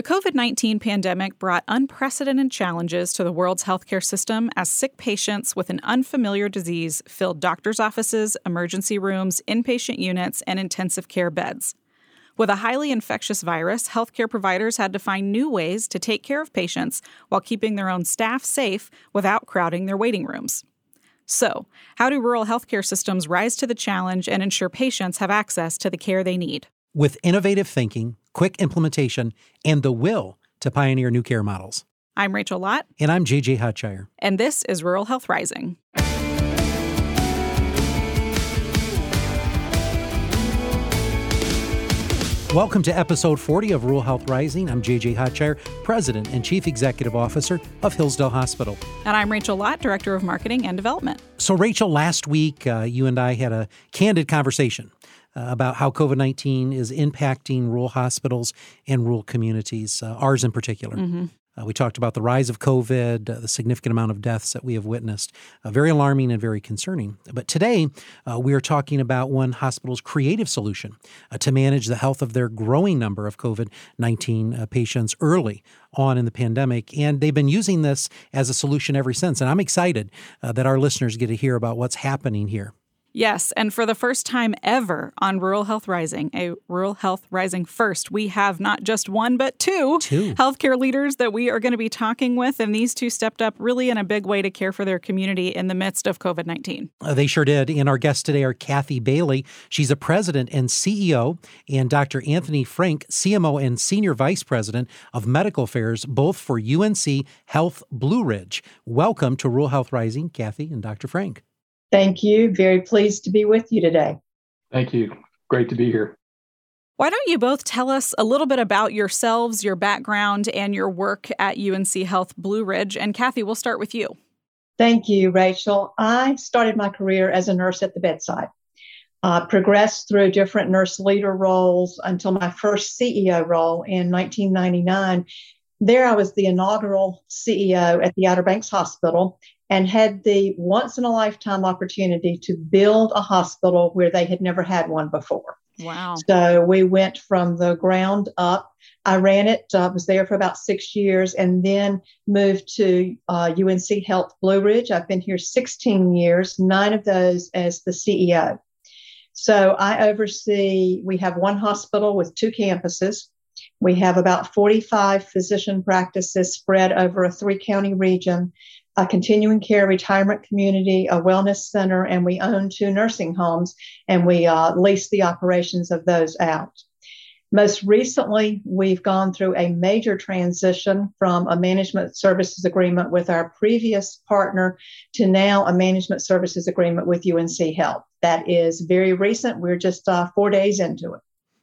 The COVID 19 pandemic brought unprecedented challenges to the world's healthcare system as sick patients with an unfamiliar disease filled doctors' offices, emergency rooms, inpatient units, and intensive care beds. With a highly infectious virus, healthcare providers had to find new ways to take care of patients while keeping their own staff safe without crowding their waiting rooms. So, how do rural healthcare systems rise to the challenge and ensure patients have access to the care they need? With innovative thinking, quick implementation, and the will to pioneer new care models. I'm Rachel Lott. And I'm JJ Hotshire. And this is Rural Health Rising. Welcome to episode 40 of Rural Health Rising. I'm JJ Hotshire, President and Chief Executive Officer of Hillsdale Hospital. And I'm Rachel Lott, Director of Marketing and Development. So, Rachel, last week uh, you and I had a candid conversation uh, about how COVID 19 is impacting rural hospitals and rural communities, uh, ours in particular. Mm-hmm. Uh, we talked about the rise of COVID, uh, the significant amount of deaths that we have witnessed. Uh, very alarming and very concerning. But today, uh, we are talking about one hospital's creative solution uh, to manage the health of their growing number of COVID 19 uh, patients early on in the pandemic. And they've been using this as a solution ever since. And I'm excited that our listeners get to hear about what's happening here. Yes, and for the first time ever on Rural Health Rising, a Rural Health Rising First, we have not just one, but two, two. healthcare leaders that we are going to be talking with. And these two stepped up really in a big way to care for their community in the midst of COVID 19. Uh, they sure did. And our guests today are Kathy Bailey. She's a president and CEO, and Dr. Anthony Frank, CMO and Senior Vice President of Medical Affairs, both for UNC Health Blue Ridge. Welcome to Rural Health Rising, Kathy and Dr. Frank. Thank you. Very pleased to be with you today. Thank you. Great to be here. Why don't you both tell us a little bit about yourselves, your background, and your work at UNC Health Blue Ridge? And Kathy, we'll start with you. Thank you, Rachel. I started my career as a nurse at the bedside. Uh, progressed through different nurse leader roles until my first CEO role in 1999. There, I was the inaugural CEO at the Outer Banks Hospital and had the once in a lifetime opportunity to build a hospital where they had never had one before. Wow. So we went from the ground up. I ran it, I uh, was there for about six years, and then moved to uh, UNC Health Blue Ridge. I've been here 16 years, nine of those as the CEO. So I oversee, we have one hospital with two campuses. We have about 45 physician practices spread over a three county region a continuing care retirement community, a wellness center, and we own two nursing homes and we uh, lease the operations of those out. Most recently, we've gone through a major transition from a management services agreement with our previous partner to now a management services agreement with UNC Health. That is very recent. We're just uh, four days into it.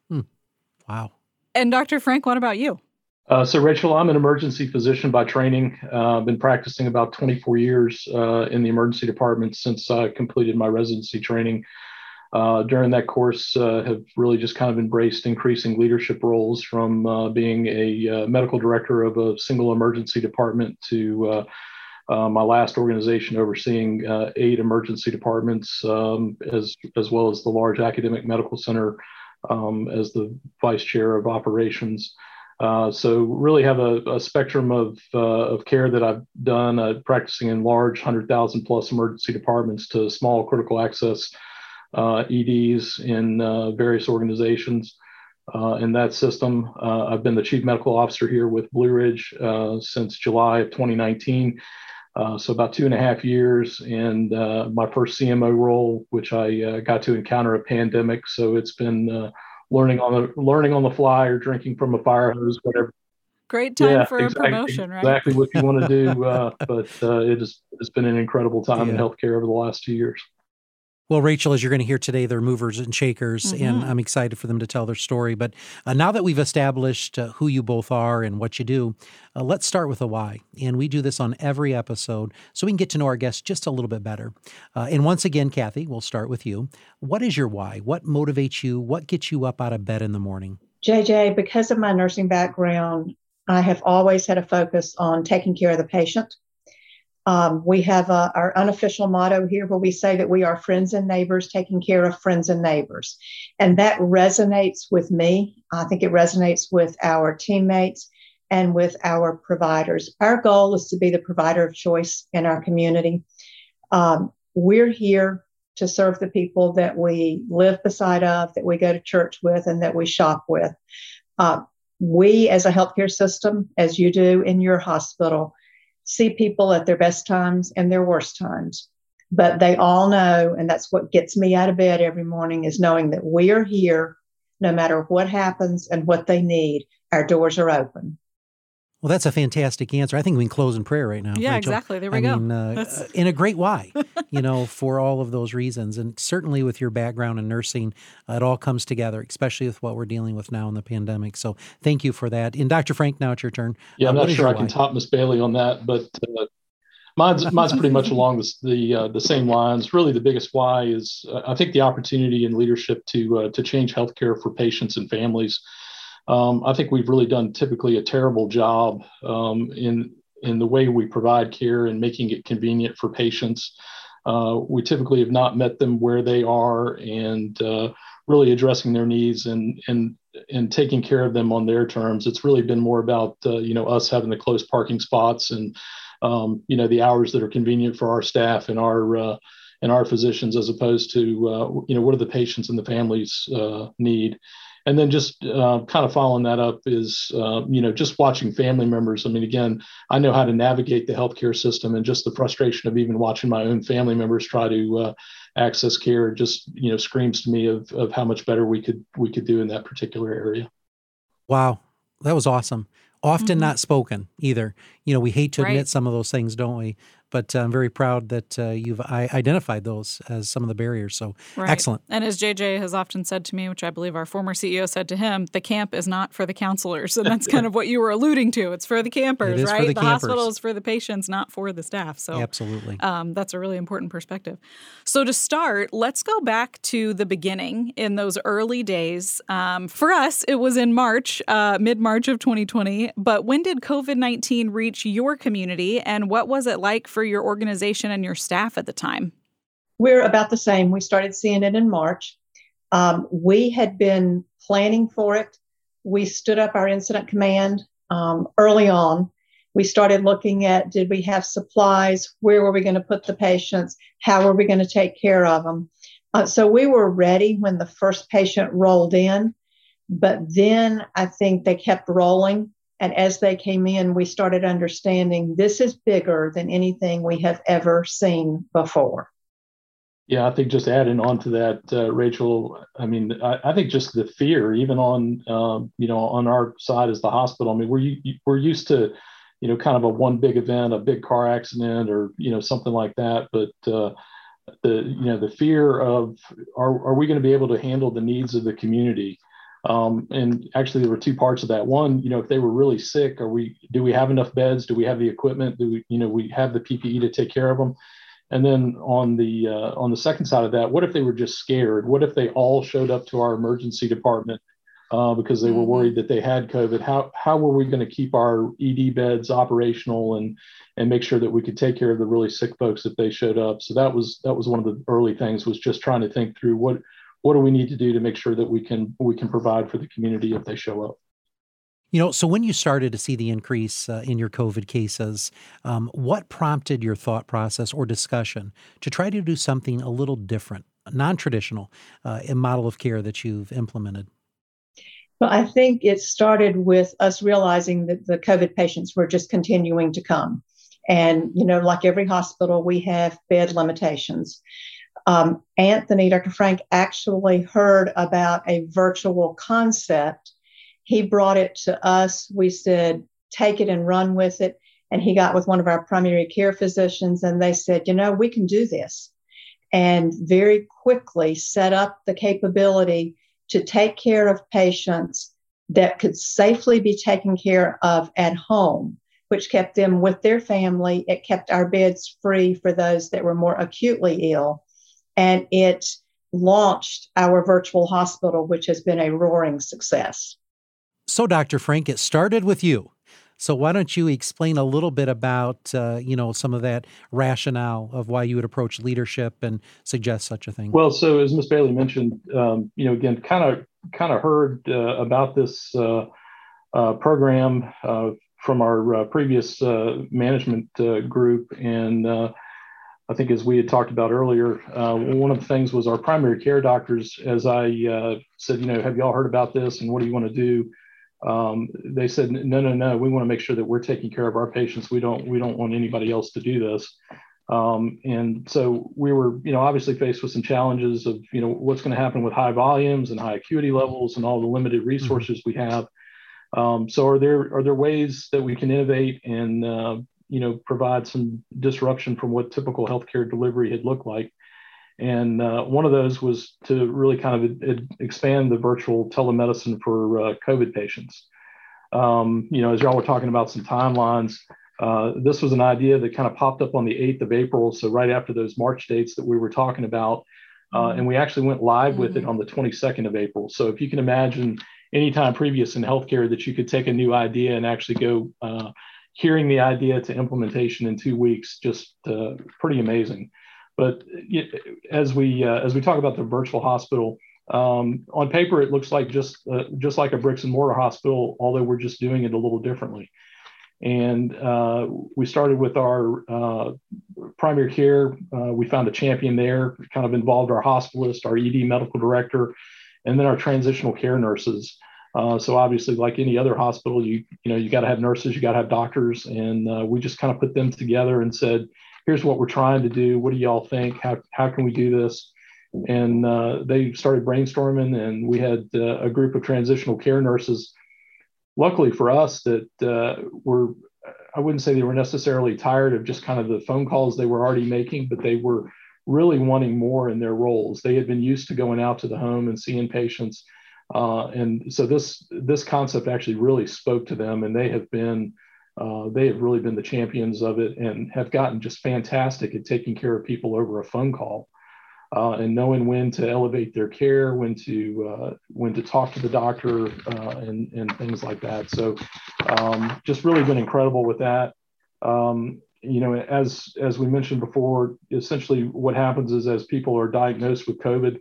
Hmm. Wow. And Dr. Frank, what about you? Uh, so, Rachel, I'm an emergency physician by training. Uh, I've been practicing about 24 years uh, in the emergency department since I completed my residency training. Uh, during that course, uh, have really just kind of embraced increasing leadership roles from uh, being a medical director of a single emergency department to my last organization overseeing eight emergency departments, um, as as well as the large academic medical center um, as the vice chair of operations. Uh, so really have a, a spectrum of, uh, of care that I've done, uh, practicing in large 100,000 plus emergency departments to small critical access uh, EDs in uh, various organizations. in that system, I've been the chief medical officer here with Blue Ridge since July of 2019. So about two and a half years, and my first CMO role, which I got to encounter a pandemic. So it's been learning on the learning on the fly or drinking from a fire hose, whatever. Great time yeah, for exactly, a promotion, right? Exactly what you want to do. Uh, but uh, it has it's been an incredible time yeah. in healthcare over the last two years. Well, Rachel, as you're going to hear today, they're movers and shakers, mm-hmm. and I'm excited for them to tell their story. But uh, now that we've established uh, who you both are and what you do, uh, let's start with a why. And we do this on every episode so we can get to know our guests just a little bit better. Uh, and once again, Kathy, we'll start with you. What is your why? What motivates you? What gets you up out of bed in the morning? JJ, because of my nursing background, I have always had a focus on taking care of the patient um, we have uh, our unofficial motto here where we say that we are friends and neighbors taking care of friends and neighbors. And that resonates with me. I think it resonates with our teammates. and with our providers. Our goal is to be the provider of choice in our community. Um, we're here to serve the people that we live beside of, that we go to church with, and that we shop with. Uh, we, as a healthcare system, as you do in your hospital, see people at their best times and their worst times. But they all know, and that's what gets me out of bed every morning, is knowing that we are here no matter what happens and what they need. Our doors are open. Well, that's a fantastic answer. I think we can close in prayer right now. Yeah, Rachel. exactly. There we I go. Mean, uh, in a great why, you know, for all of those reasons. And certainly with your background in nursing, uh, it all comes together, especially with what we're dealing with now in the pandemic. So thank you for that. And Dr. Frank, now it's your turn. Yeah, I'm uh, not sure I can top Miss Bailey on that, but uh, mine's, mine's pretty much along the, the, uh, the same lines. Really, the biggest why is uh, I think the opportunity and leadership to, to change healthcare for patients and families um, I think we've really done typically a terrible job um, in in the way we provide care and making it convenient for patients. Uh, we typically have not met them where they are and uh, really addressing their needs and and and taking care of them on their terms. It's really been more about uh, you know us having the close parking spots and um, you know the hours that are convenient for our staff and our uh, and our physicians as opposed to uh, you know what do the patients and the families uh, need and then just uh, kind of following that up is uh, you know just watching family members. I mean again i know how to navigate the healthcare system and just the frustration of even watching my own family members try to uh, access care just you know screams to me of, of how much better we could we could do in that particular area. Wow. That was awesome. Often mm-hmm. not spoken either. You know we hate to admit right. some of those things don't we but uh, I'm very proud that uh, you've identified those as some of the barriers. So right. excellent. And as JJ has often said to me, which I believe our former CEO said to him, the camp is not for the counselors, and that's kind of what you were alluding to. It's for the campers, right? the, the campers. hospital is for the patients, not for the staff. So absolutely, um, that's a really important perspective. So to start, let's go back to the beginning in those early days. Um, for us, it was in March, uh, mid March of 2020. But when did COVID 19 reach your community, and what was it like? For your organization and your staff at the time? We're about the same. We started seeing it in March. Um, we had been planning for it. We stood up our incident command um, early on. We started looking at did we have supplies? Where were we going to put the patients? How were we going to take care of them? Uh, so we were ready when the first patient rolled in. But then I think they kept rolling and as they came in, we started understanding this is bigger than anything we have ever seen before. Yeah, I think just adding on to that, uh, Rachel. I mean, I, I, think just the fear, even on um, you know on our side as the hospital. I mean, we're we're used to you know kind of a one big event, a big car accident, or you know something like that. But uh, the you know the fear of are are we going to be able to handle the needs of the community? Um, and actually, there were two parts of that. One, you know, if they were really sick, are we do we have enough beds? Do we have the equipment? Do we, you know, we have the PPE to take care of them? And then on the uh, on the second side of that, what if they were just scared? What if they all showed up to our emergency department uh, because they were mm-hmm. worried that they had COVID? How how were we going to keep our ED beds operational and and make sure that we could take care of the really sick folks if they showed up? So that was that was one of the early things was just trying to think through what what do we need to do to make sure that we can we can provide for the community if they show up you know, so when you started to see the increase uh, in your COVID cases, um, what prompted your thought process or discussion to try to do something a little different, non traditional, uh, a model of care that you've implemented? Well, I think it started with us realizing that the COVID patients were just continuing to come. And, you know, like every hospital, we have bed limitations. Um, Anthony, Dr. Frank, actually heard about a virtual concept. He brought it to us. We said, take it and run with it. And he got with one of our primary care physicians, and they said, you know, we can do this. And very quickly set up the capability to take care of patients that could safely be taken care of at home, which kept them with their family. It kept our beds free for those that were more acutely ill and it launched our virtual hospital, which has been a roaring success. So, Dr. Frank, it started with you. So why don't you explain a little bit about uh, you know some of that rationale of why you would approach leadership and suggest such a thing? Well, so as Ms. Bailey mentioned, um, you know, again, kind of kind of heard uh, about this uh, uh program uh, from our uh, previous uh, management uh, group, and uh, I think as we had talked about earlier, uh, one of the things was our primary care doctors. As I said, you know, have y'all heard about this, and what do you want to do? Um, they said, no, no, no. We want to make sure that we're taking care of our patients. We don't, we don't want anybody else to do this. Um, and so we were, you know, obviously faced with some challenges of, you know, what's going to happen with high volumes and high acuity levels and all the limited mm-hmm. resources we have. Um, so are there are there ways that we can innovate and uh, you know provide some disruption from what typical healthcare delivery had looked like? And uh, one of those was to really kind of expand the virtual telemedicine for uh, COVID patients. Um, you know, as y'all were talking about some timelines, uh, this was an idea that kind of popped up on the 8th of April. So, right after those March dates that we were talking about. Uh, and we actually went live mm-hmm. with it mm-hmm. on the 22nd of April. So, if you can imagine any time previous in healthcare that you could take a new idea and actually go uh, hearing the idea to implementation in two weeks, just uh, pretty amazing. But as we uh, as we talk about the virtual hospital, um, on paper it looks like just uh, just like a bricks and mortar hospital, although we're just doing it a little differently. And uh, we started with our uh, primary care. Uh, we found a champion there, kind of involved our hospitalist, our ED medical director, and then our transitional care nurses. Uh, so obviously, like any other hospital, you you know you got to have nurses, you got to have doctors, and uh, we just kind of put them together and said, "Here's what we're trying to do. What do y'all think? How how can we do this?" And uh, they started brainstorming, and we had uh, a group of transitional care nurses luckily for us that uh, were i wouldn't say they were necessarily tired of just kind of the phone calls they were already making but they were really wanting more in their roles they had been used to going out to the home and seeing patients uh, and so this this concept actually really spoke to them and they have been uh, they have really been the champions of it and have gotten just fantastic at taking care of people over a phone call uh, and knowing when to elevate their care, when to uh, when to talk to the doctor, uh, and and things like that. So, um, just really been incredible with that. Um, you know, as as we mentioned before, essentially what happens is as people are diagnosed with COVID,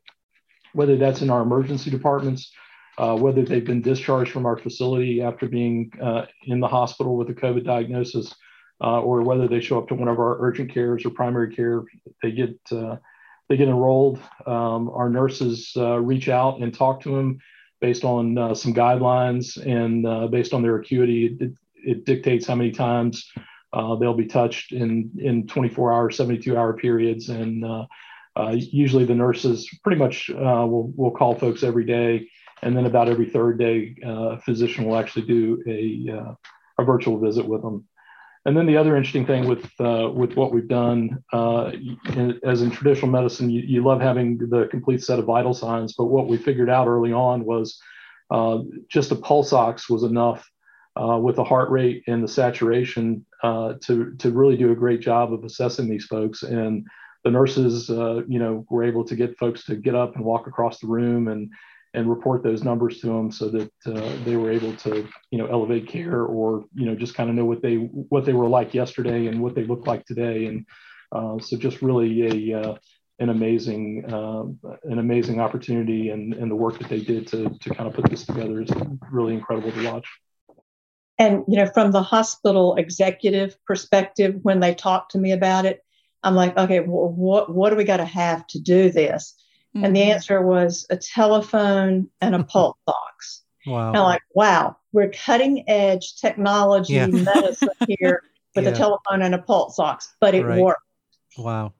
whether that's in our emergency departments, uh, whether they've been discharged from our facility after being uh, in the hospital with a COVID diagnosis, uh, or whether they show up to one of our urgent cares or primary care, they get they get enrolled. Um, our nurses uh, reach out and talk to them based on uh, some guidelines and uh, based on their acuity. It, it dictates how many times uh, they'll be touched in, in 24 hour, 72 hour periods. And uh, uh, usually the nurses pretty much will, will call folks every day. And then about every third day, a physician will actually do a, a virtual visit with them. And then the other interesting thing with uh, with what we've done, uh, in, as in traditional medicine, you, you, love having the complete set of vital signs. But what we figured out early on was uh, just a pulse ox was enough uh, with the heart rate and the saturation uh, to to really do a great job of assessing these folks. And the nurses, uh, you know, were able to get folks to get up and walk across the room and and report those numbers to them so that uh, they were able to you know elevate care or you know just kind of know what they what they were like yesterday and what they look like today. And uh, so just really a uh, an amazing uh, an amazing opportunity and and the work that they did to to kind of put this together is really incredible to watch. And you know from the hospital executive perspective when they talked to me about it i'm like okay well, what what do we got to have to do this Mm-hmm. And the mm-hmm. answer was a telephone and a pulse ox. Wow. And I'm like, wow, we're cutting edge technology yeah. medicine here with yeah. a telephone and a pulse ox, but it right. worked. Wow.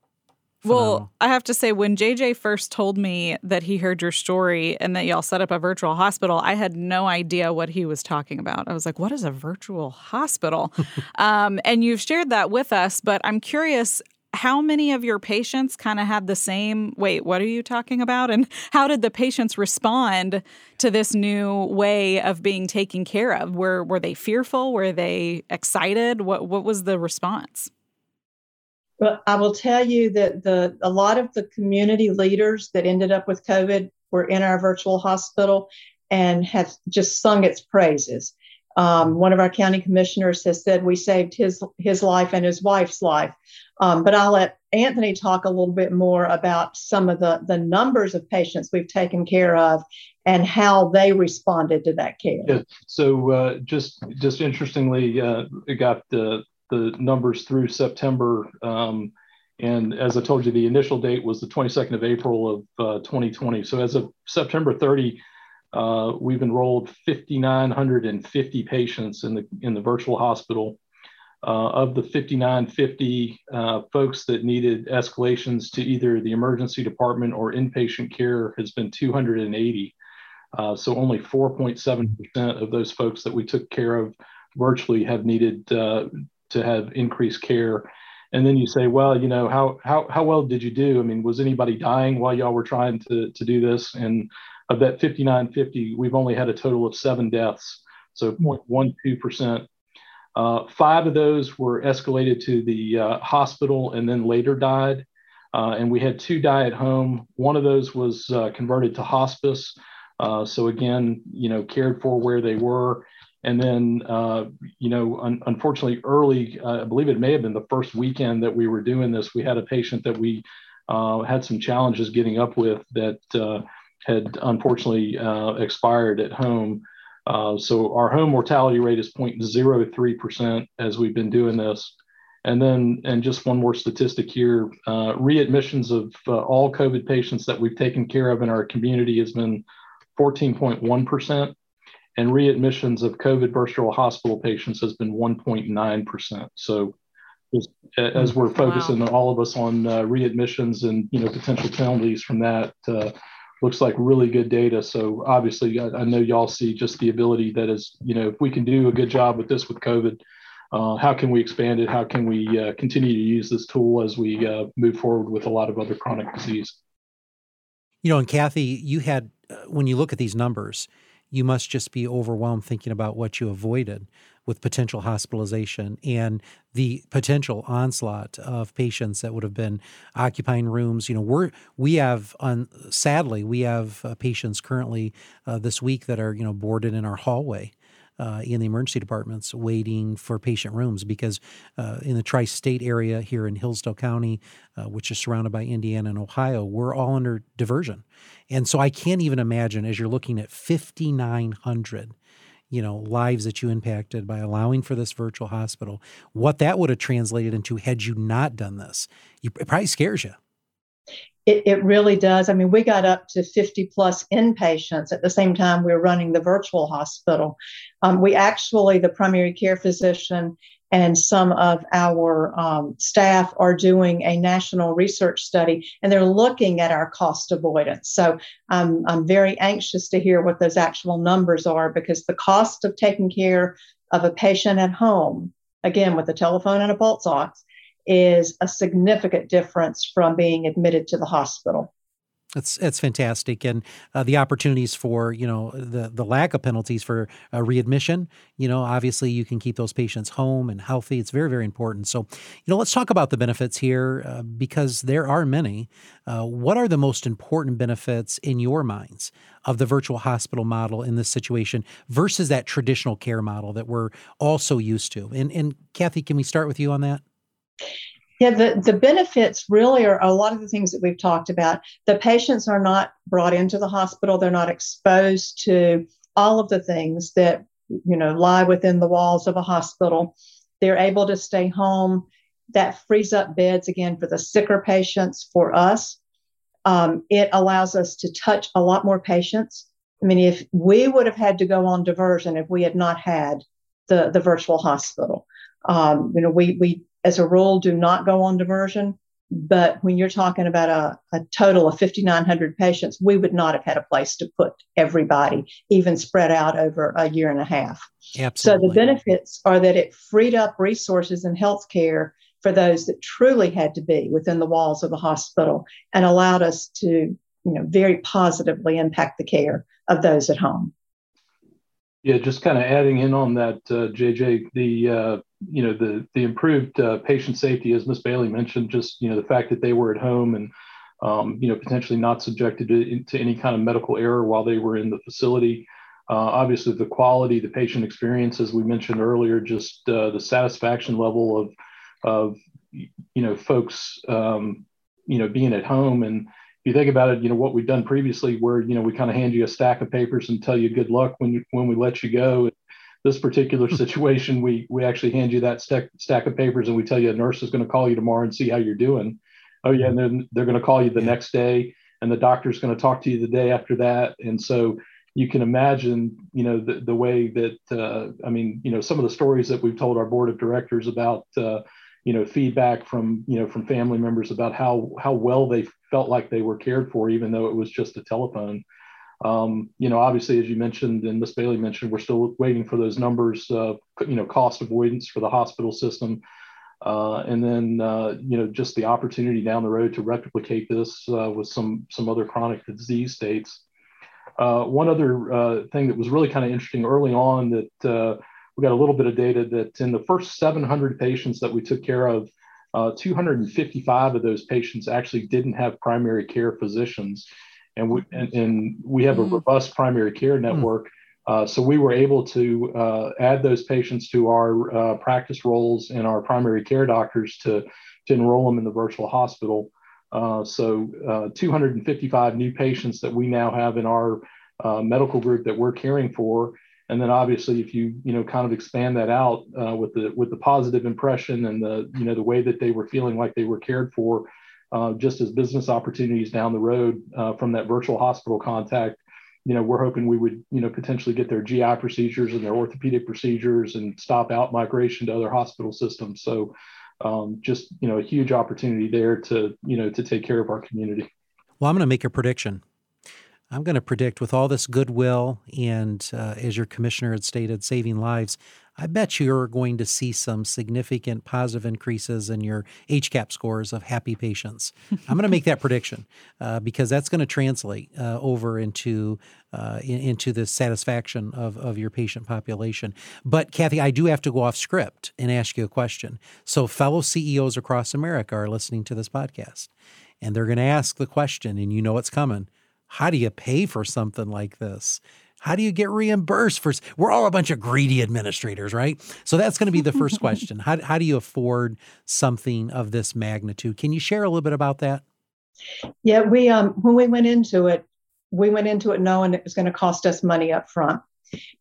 Well, I have to say, when JJ first told me that he heard your story and that y'all set up a virtual hospital, I had no idea what he was talking about. I was like, what is a virtual hospital? um, and you've shared that with us, but I'm curious how many of your patients kind of had the same wait what are you talking about? And how did the patients respond to this new way of being taken care of? Were were they fearful? Were they excited? What what was the response? Well i will tell you that the a lot of the community leaders that ended up with covid were in our virtual hospital and have just sung its praises um, one of our county commissioners has said we saved his his life and his wife's life. Um, but I'll let Anthony talk a little bit more about some of the the numbers of patients we've taken care of and how they responded to that care. Yeah. So uh, just just interestingly, uh, it got the the numbers through September. Um, and as I told you, the initial date was the 22nd of April of uh, 2020. So as of September 30, uh, we've enrolled 5,950 patients in the in the virtual hospital. Uh, of the 5,950 uh, folks that needed escalations to either the emergency department or inpatient care has been 280. Uh, so only 4.7% of those folks that we took care of virtually have needed uh, to have increased care. And then you say, well, you know, how how how well did you do? I mean, was anybody dying while y'all were trying to to do this? And of that 5950, we've only had a total of seven deaths, so 0.12 percent. Uh, five of those were escalated to the uh, hospital and then later died. Uh, and we had two die at home. One of those was uh, converted to hospice. Uh, so again, you know, cared for where they were. And then, uh, you know, un- unfortunately, early, I believe it may have been the first weekend that we were doing this, we had a patient that we had some challenges getting up with that had unfortunately uh, expired at home. so our home mortality rate is 0.03% as we've been doing this. And then, and just one more statistic here readmissions of all COVID patients that we've taken care of in our community has been 14.1% and readmissions of COVID virtual hospital patients has been 1.9%. So as we're focusing wow. all of us on uh, readmissions and you know potential penalties from that, uh, looks like really good data. So obviously, I, I, know y'all see just the ability that is you know if we can do a good job with this with COVID, uh, how can we expand it? How can we uh, continue to use this tool as we uh, move forward with a lot of other chronic disease? You know, and Kathy, you had uh, when you look at these numbers you must just be overwhelmed thinking about what you avoided with potential hospitalization and the potential onslaught of patients that would have been occupying rooms. You know, we're we have on sadly we have uh, patients currently uh, this week that are you know boarded in our hallway uh, in the emergency departments waiting for patient rooms because uh, in the tri state area here in Hillsdale County, uh, which is surrounded by Indiana and Ohio, we're all under diversion. And so I can't even imagine as you're looking at 5,900 you know lives that you impacted by allowing for this virtual hospital what that would have translated into had you not done this you, it probably scares you it, it really does. I mean, we got up to 50 plus inpatients at the same time we were running the virtual hospital. Um, we actually, the primary care physician and some of our um, staff are doing a national research study and they're looking at our cost avoidance. So I'm, I'm very anxious to hear what those actual numbers are because the cost of taking care of a patient at home, again, with a telephone and a pulse ox, is a significant difference from being admitted to the hospital. That's that's fantastic, and uh, the opportunities for you know the the lack of penalties for uh, readmission. You know, obviously you can keep those patients home and healthy. It's very very important. So, you know, let's talk about the benefits here uh, because there are many. Uh, what are the most important benefits in your minds of the virtual hospital model in this situation versus that traditional care model that we're also used to? And and Kathy, can we start with you on that? Yeah, the, the benefits really are a lot of the things that we've talked about. The patients are not brought into the hospital, they're not exposed to all of the things that you know lie within the walls of a hospital. They're able to stay home. That frees up beds again for the sicker patients, for us. Um, it allows us to touch a lot more patients. I mean, if we would have had to go on diversion if we had not had the, the virtual hospital, um, you know, we, we as a rule, do not go on diversion. But when you're talking about a, a total of 5,900 patients, we would not have had a place to put everybody, even spread out over a year and a half. Absolutely. So the benefits are that it freed up resources in healthcare for those that truly had to be within the walls of the hospital and allowed us to, you know, very positively impact the care of those at home. Yeah, just kind of adding in on that, uh, JJ, the uh, you know the the improved uh, patient safety, as Ms. Bailey mentioned, just you know the fact that they were at home and um, you know potentially not subjected to, to, any kind of medical error while they were in the facility. Uh, obviously, the quality, the patient experience, as we mentioned earlier, just uh, the satisfaction level of of you know folks um, you know being at home and if you think about it, you know what we've done previously, where you know we kind of hand you a stack of papers and tell you good luck when you when we let you go. This particular situation, we we actually hand you that stack stack of papers and we tell you a nurse is going to call you tomorrow and see how you're doing. Oh yeah, and then they're going to call you the next day, and the doctor's going to talk to you the day after that, and so you can imagine, you know, the, the way that, uh, I mean, you know, some of the stories that we've told our board of directors about, uh, you know, feedback from, you know, from family members about how, how well they felt like they were cared for, even though it was just a telephone. Um, you know, obviously, as you mentioned and Miss Bailey mentioned, we're still waiting for those numbers, uh, you know, cost avoidance for the hospital system. Uh, and then, uh, you know, just the opportunity down the road to replicate this uh, with some some other chronic disease states. Uh, one other uh, thing that was really kind of interesting early on that we got a little bit of data that in the first 700 patients that we took care of, uh, 255 of those patients actually didn't have primary care physicians. And we, and, and we have a mm. robust primary care mm. network. Mm. so we were able to uh, add those patients to our practice rolls and our primary care doctors to, to enroll them in the virtual hospital. Uh, so uh, 255 new patients that we now have in our uh, medical group that we're caring for. And then obviously, if you you know kind of expand that out uh, with the with the positive impression and the you know the way that they were feeling like they were cared for, uh, just as business opportunities down the road from that virtual hospital contact, you know we're hoping we would you know potentially get their GI procedures and their orthopedic procedures and stop out migration to other hospital systems. So um, just you know a huge opportunity there to you know to take care of our community. Well, I'm going to make a prediction. I'm going to predict with all this goodwill and, uh, as your commissioner had stated, saving lives, I bet you're going to see some significant positive increases in your HCAHPS scores of happy patients. I'm going to make that prediction uh, because that's going to translate uh, over into uh, in, into the satisfaction of, of your patient population. But Kathy, I do have to go off script and ask you a question. So, fellow CEOs across America are listening to this podcast, and they're going to ask the question, and you know what's coming. How do you pay for something like this? How do you get reimbursed for? We're all a bunch of greedy administrators, right? So that's going to be the first question. How, how do you afford something of this magnitude? Can you share a little bit about that? Yeah, we um when we went into it, we went into it knowing it was going to cost us money up front,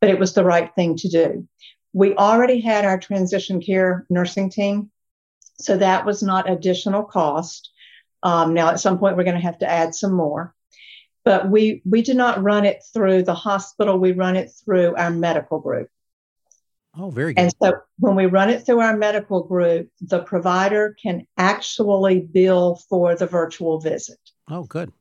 but it was the right thing to do. We already had our transition care nursing team, so that was not additional cost. Um, now, at some point, we're going to have to add some more but we we do not run it through the hospital. We run it through our medical group. Oh very good. and so when we run it through our medical group the provider can actually bill for the virtual visit. Oh good.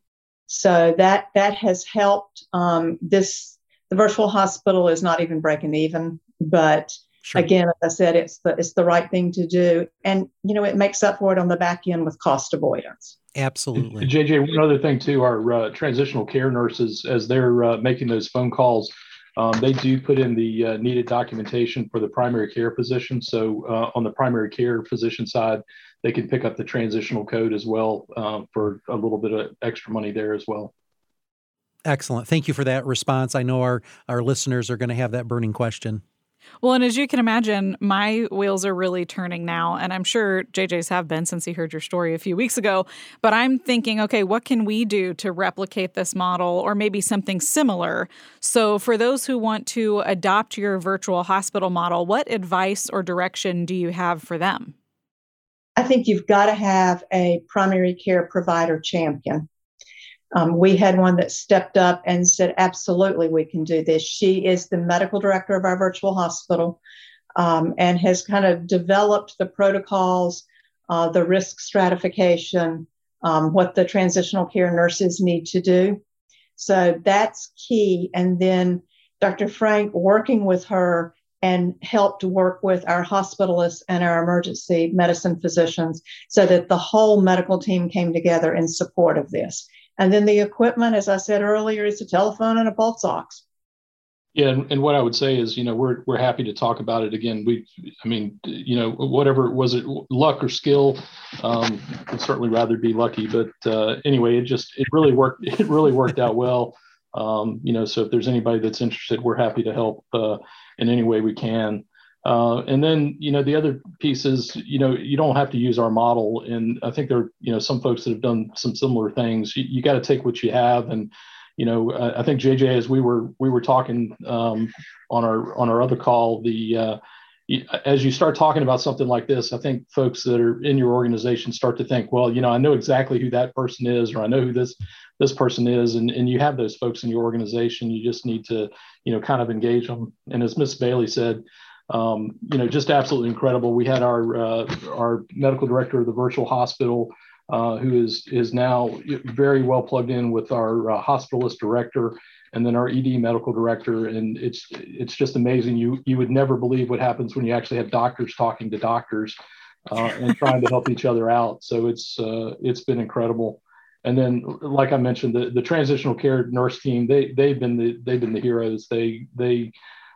So that that has helped. Um, this the virtual hospital is not even breaking even but Sure. Again, as I said, it's the it's the right thing to do, and you know it makes up for it on the back end with cost avoidance. Absolutely. JJ, one other thing too, our uh, transitional care nurses, as they're uh, making those phone calls, um, they do put in the uh, needed documentation for the primary care physician. So uh, on the primary care physician side, they can pick up the transitional code as well uh, for a little bit of extra money there as well. Excellent. Thank you for that response. I know our, our listeners are going to have that burning question. Well, and as you can imagine, my wheels are really turning now. And I'm sure JJ's have been since he heard your story a few weeks ago. But I'm thinking, okay, what can we do to replicate this model or maybe something similar? So, for those who want to adopt your virtual hospital model, what advice or direction do you have for them? I think you've got to have a primary care provider champion. Um, we had one that stepped up and said, absolutely, we can do this. She is the medical director of our virtual hospital um, and has kind of developed the protocols, uh, the risk stratification, um, what the transitional care nurses need to do. So that's key. And then Dr. Frank working with her and helped work with our hospitalists and our emergency medicine physicians so that the whole medical team came together in support of this. And then the equipment, as I said earlier, is a telephone and a pulse ox. Yeah, and, and what I would say is, you know, we're we're happy to talk about it again. We, I mean, you know, whatever was it, luck or skill, um, would certainly rather be lucky. But uh, anyway, it just it really worked. It really worked out well. Um, you know, so if there's anybody that's interested, we're happy to help uh, in any way we can. Uh, and then, you know, the other piece is, you know, you don't have to use our model. And I think there are, you know, some folks that have done some similar things. You, you got to take what you have. And, you know, I, I, think JJ, as we were we were talking um, on our on our other call, the uh, as you start talking about something like this, I think folks that are in your organization start to think, well, you know, I know exactly who that person is, or I know who this this person is, and and you have those folks in your organization. You just need to, you know, kind of engage them. And as Miss Bailey said, um, you know, just absolutely incredible. We had our uh, our medical director of the virtual hospital, uh, who is is now very well plugged in with our uh, hospitalist director, and then our ED medical director, and it's it's just amazing. You you would never believe what happens when you actually have doctors talking to doctors uh, and trying to help each other out. So it's uh, it's been incredible. And then, like I mentioned, the, the transitional care nurse team they they've been the they've been the heroes. They they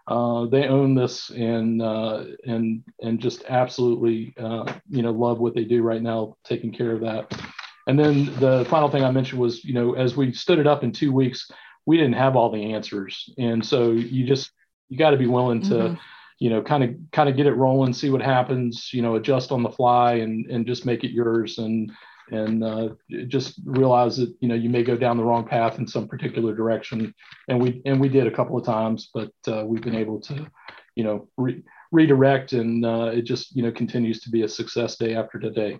uh, they own this and uh, and and just absolutely uh, you know love what they do right now, taking care of that. And then the final thing I mentioned was you know as we stood it up in two weeks, we didn't have all the answers, and so you just you got to be willing to. Mm-hmm. You know, kind of, kind of get it rolling, see what happens. You know, adjust on the fly, and and just make it yours. And and uh, just realize that you know you may go down the wrong path in some particular direction. And we and we did a couple of times but uh, we've been able to you know re- redirect and uh, it just you know continues to be a success day after today.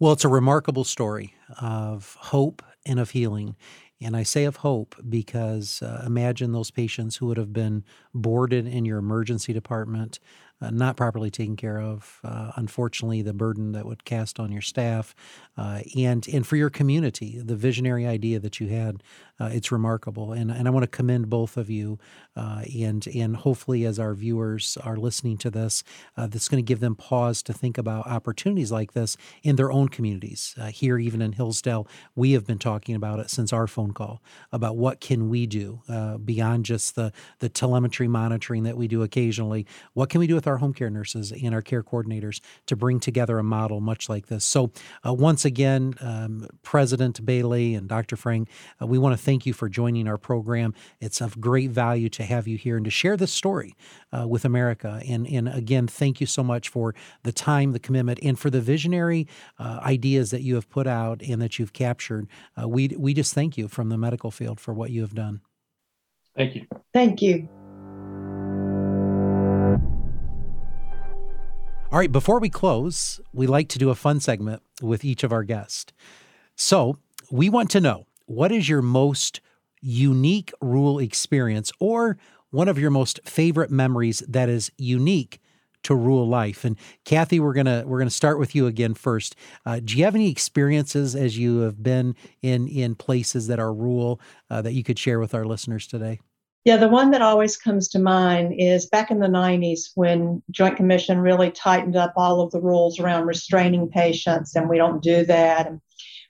Well it's a remarkable story of hope and of healing. And I say of hope because uh, imagine those patients who would have been boarded in your emergency department, uh, not properly taken care of. Uh, unfortunately, the burden that would cast on your staff uh, and and for your community, the visionary idea that you had, uh, it's remarkable. And and I want to commend both of you. Uh, and and hopefully, as our viewers are listening to this, uh, that's going to give them pause to think about opportunities like this in their own communities. here, even in Hillsdale, we have been talking about it since our phone call about what can we do beyond just the the telemetry monitoring that we do occasionally. What can we do with our home care nurses and our care coordinators to bring together a model much like this. So, uh, once again, um, President Bailey and Dr. Frank, uh, we want to thank you for joining our program. It's of great value to have you here and to share this story uh, with America. And, and again, thank you so much for the time, the commitment, and for the visionary uh, ideas that you have put out and that you've captured. Uh, we, we just thank you from the medical field for what you have done. Thank you. Thank you. All right, before we close, we like to do a fun segment with each of our guests. So we want to know what is your most unique rule experience or one of your most favorite memories that is unique to rule life. And Kathy, we're gonna we're gonna start with you again first. Uh, do you have any experiences as you have been in in places that are rule uh, that you could share with our listeners today? Yeah, the one that always comes to mind is back in the 90s when Joint Commission really tightened up all of the rules around restraining patients, and we don't do that. And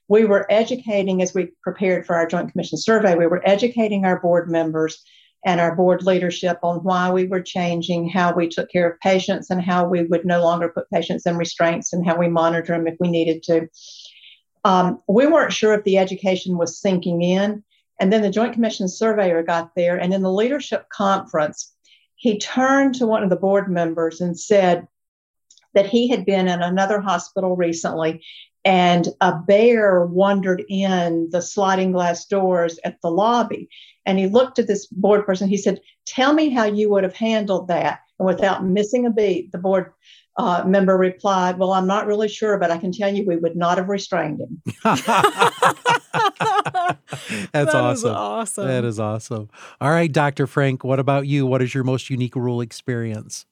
we were educating as we prepared for our Joint Commission survey, we were educating our board members and our board leadership on why we were changing how we took care of patients and how we would no longer put patients in restraints and how we monitor them if we needed to. Um, we weren't sure if the education was sinking in. And then the Joint Commission surveyor got there, and in the leadership conference, he turned to one of the board members and said that he had been in another hospital recently and a bear wandered in the sliding glass doors at the lobby. And he looked at this board person. He said, Tell me how you would have handled that. And without missing a beat, the board uh, member replied, Well, I'm not really sure, but I can tell you we would not have restrained him. That's that awesome. awesome. That is awesome. All right, Dr. Frank, what about you? What is your most unique rule experience?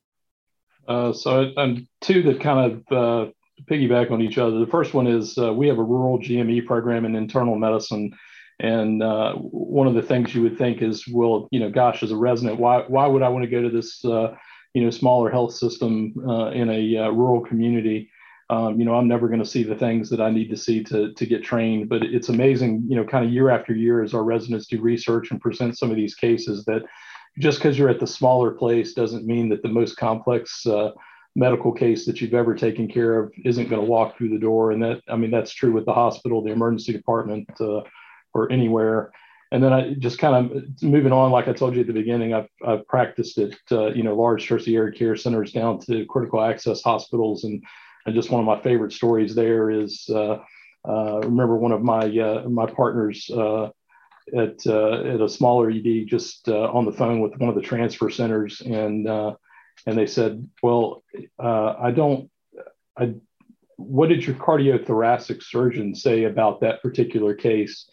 Uh, so, I'm two that kind of uh, piggyback on each other. The first one is uh, we have a rural GME program in internal medicine. And uh, one of the things you would think is, well, you know, gosh, as a resident, why why would I want to go to this, uh, you know, smaller health system uh, in a uh, rural community? Um, you know, I'm never going to see the things that I need to see to to get trained. But it's amazing, you know, kind of year after year as our residents do research and present some of these cases that just because you're at the smaller place doesn't mean that the most complex uh, medical case that you've ever taken care of isn't going to walk through the door. And that, I mean, that's true with the hospital, the emergency department, uh, or anywhere. and then I just kind of moving on, like I told you at the beginning, I've, I've practiced at uh, you know large tertiary care centers down to critical access hospitals, and and just one of my favorite stories there is uh, uh, remember one of my uh, my partners uh, at at a smaller ED just on the phone with one of the transfer centers, and and they said, well, I don't, I, what did your cardiothoracic surgeon say about that particular case?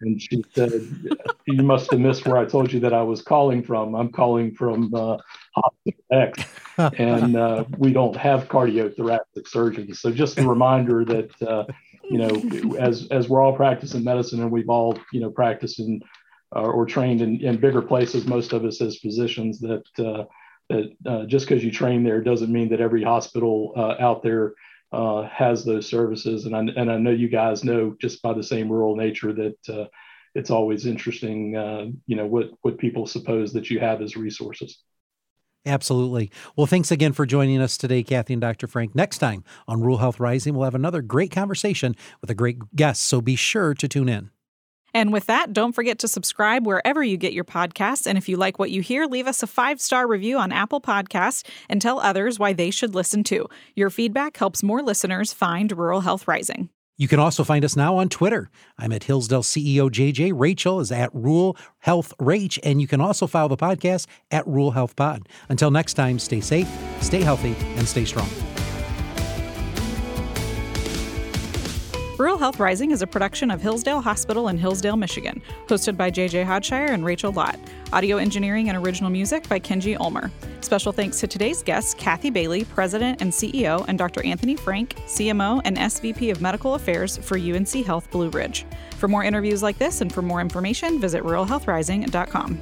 and she said, "You must have missed where I told you that I was calling from. I'm calling from uh, Hospital X, and uh, we don't have cardiothoracic surgeons. So just a reminder that uh, you know, as as we're all practicing medicine, and we've all you know practiced in uh, or trained in, in bigger places, most of us as physicians, that uh, that uh, just because you train there doesn't mean that every hospital out there." uh, has those services. And I, and I know you guys know just by the same rural nature that uh, it's always interesting, uh, you know, what, what people suppose that you have as resources. Absolutely. Well, thanks again for joining us today, Kathy and Dr. Frank. Next time on Rural Health Rising, we'll have another great conversation with a great guest, so be sure to tune in. And with that, don't forget to subscribe wherever you get your podcasts. And if you like what you hear, leave us a five star review on Apple Podcasts and tell others why they should listen too. Your feedback helps more listeners find Rural Health Rising. You can also find us now on Twitter. I'm at Hillsdale CEO JJ. Rachel is at Rural Health Rach, and you can also follow the podcast at Rural Health Pod. Until next time, stay safe, stay healthy, and stay strong. Rural Health Rising is a production of Hillsdale Hospital in Hillsdale, Michigan, hosted by JJ Hodshire and Rachel Lott. Audio engineering and original music by Kenji Ulmer. Special thanks to today's guests, Kathy Bailey, President and CEO, and Dr. Anthony Frank, CMO and SVP of Medical Affairs for UNC Health Blue Ridge. For more interviews like this and for more information, visit ruralhealthrising.com.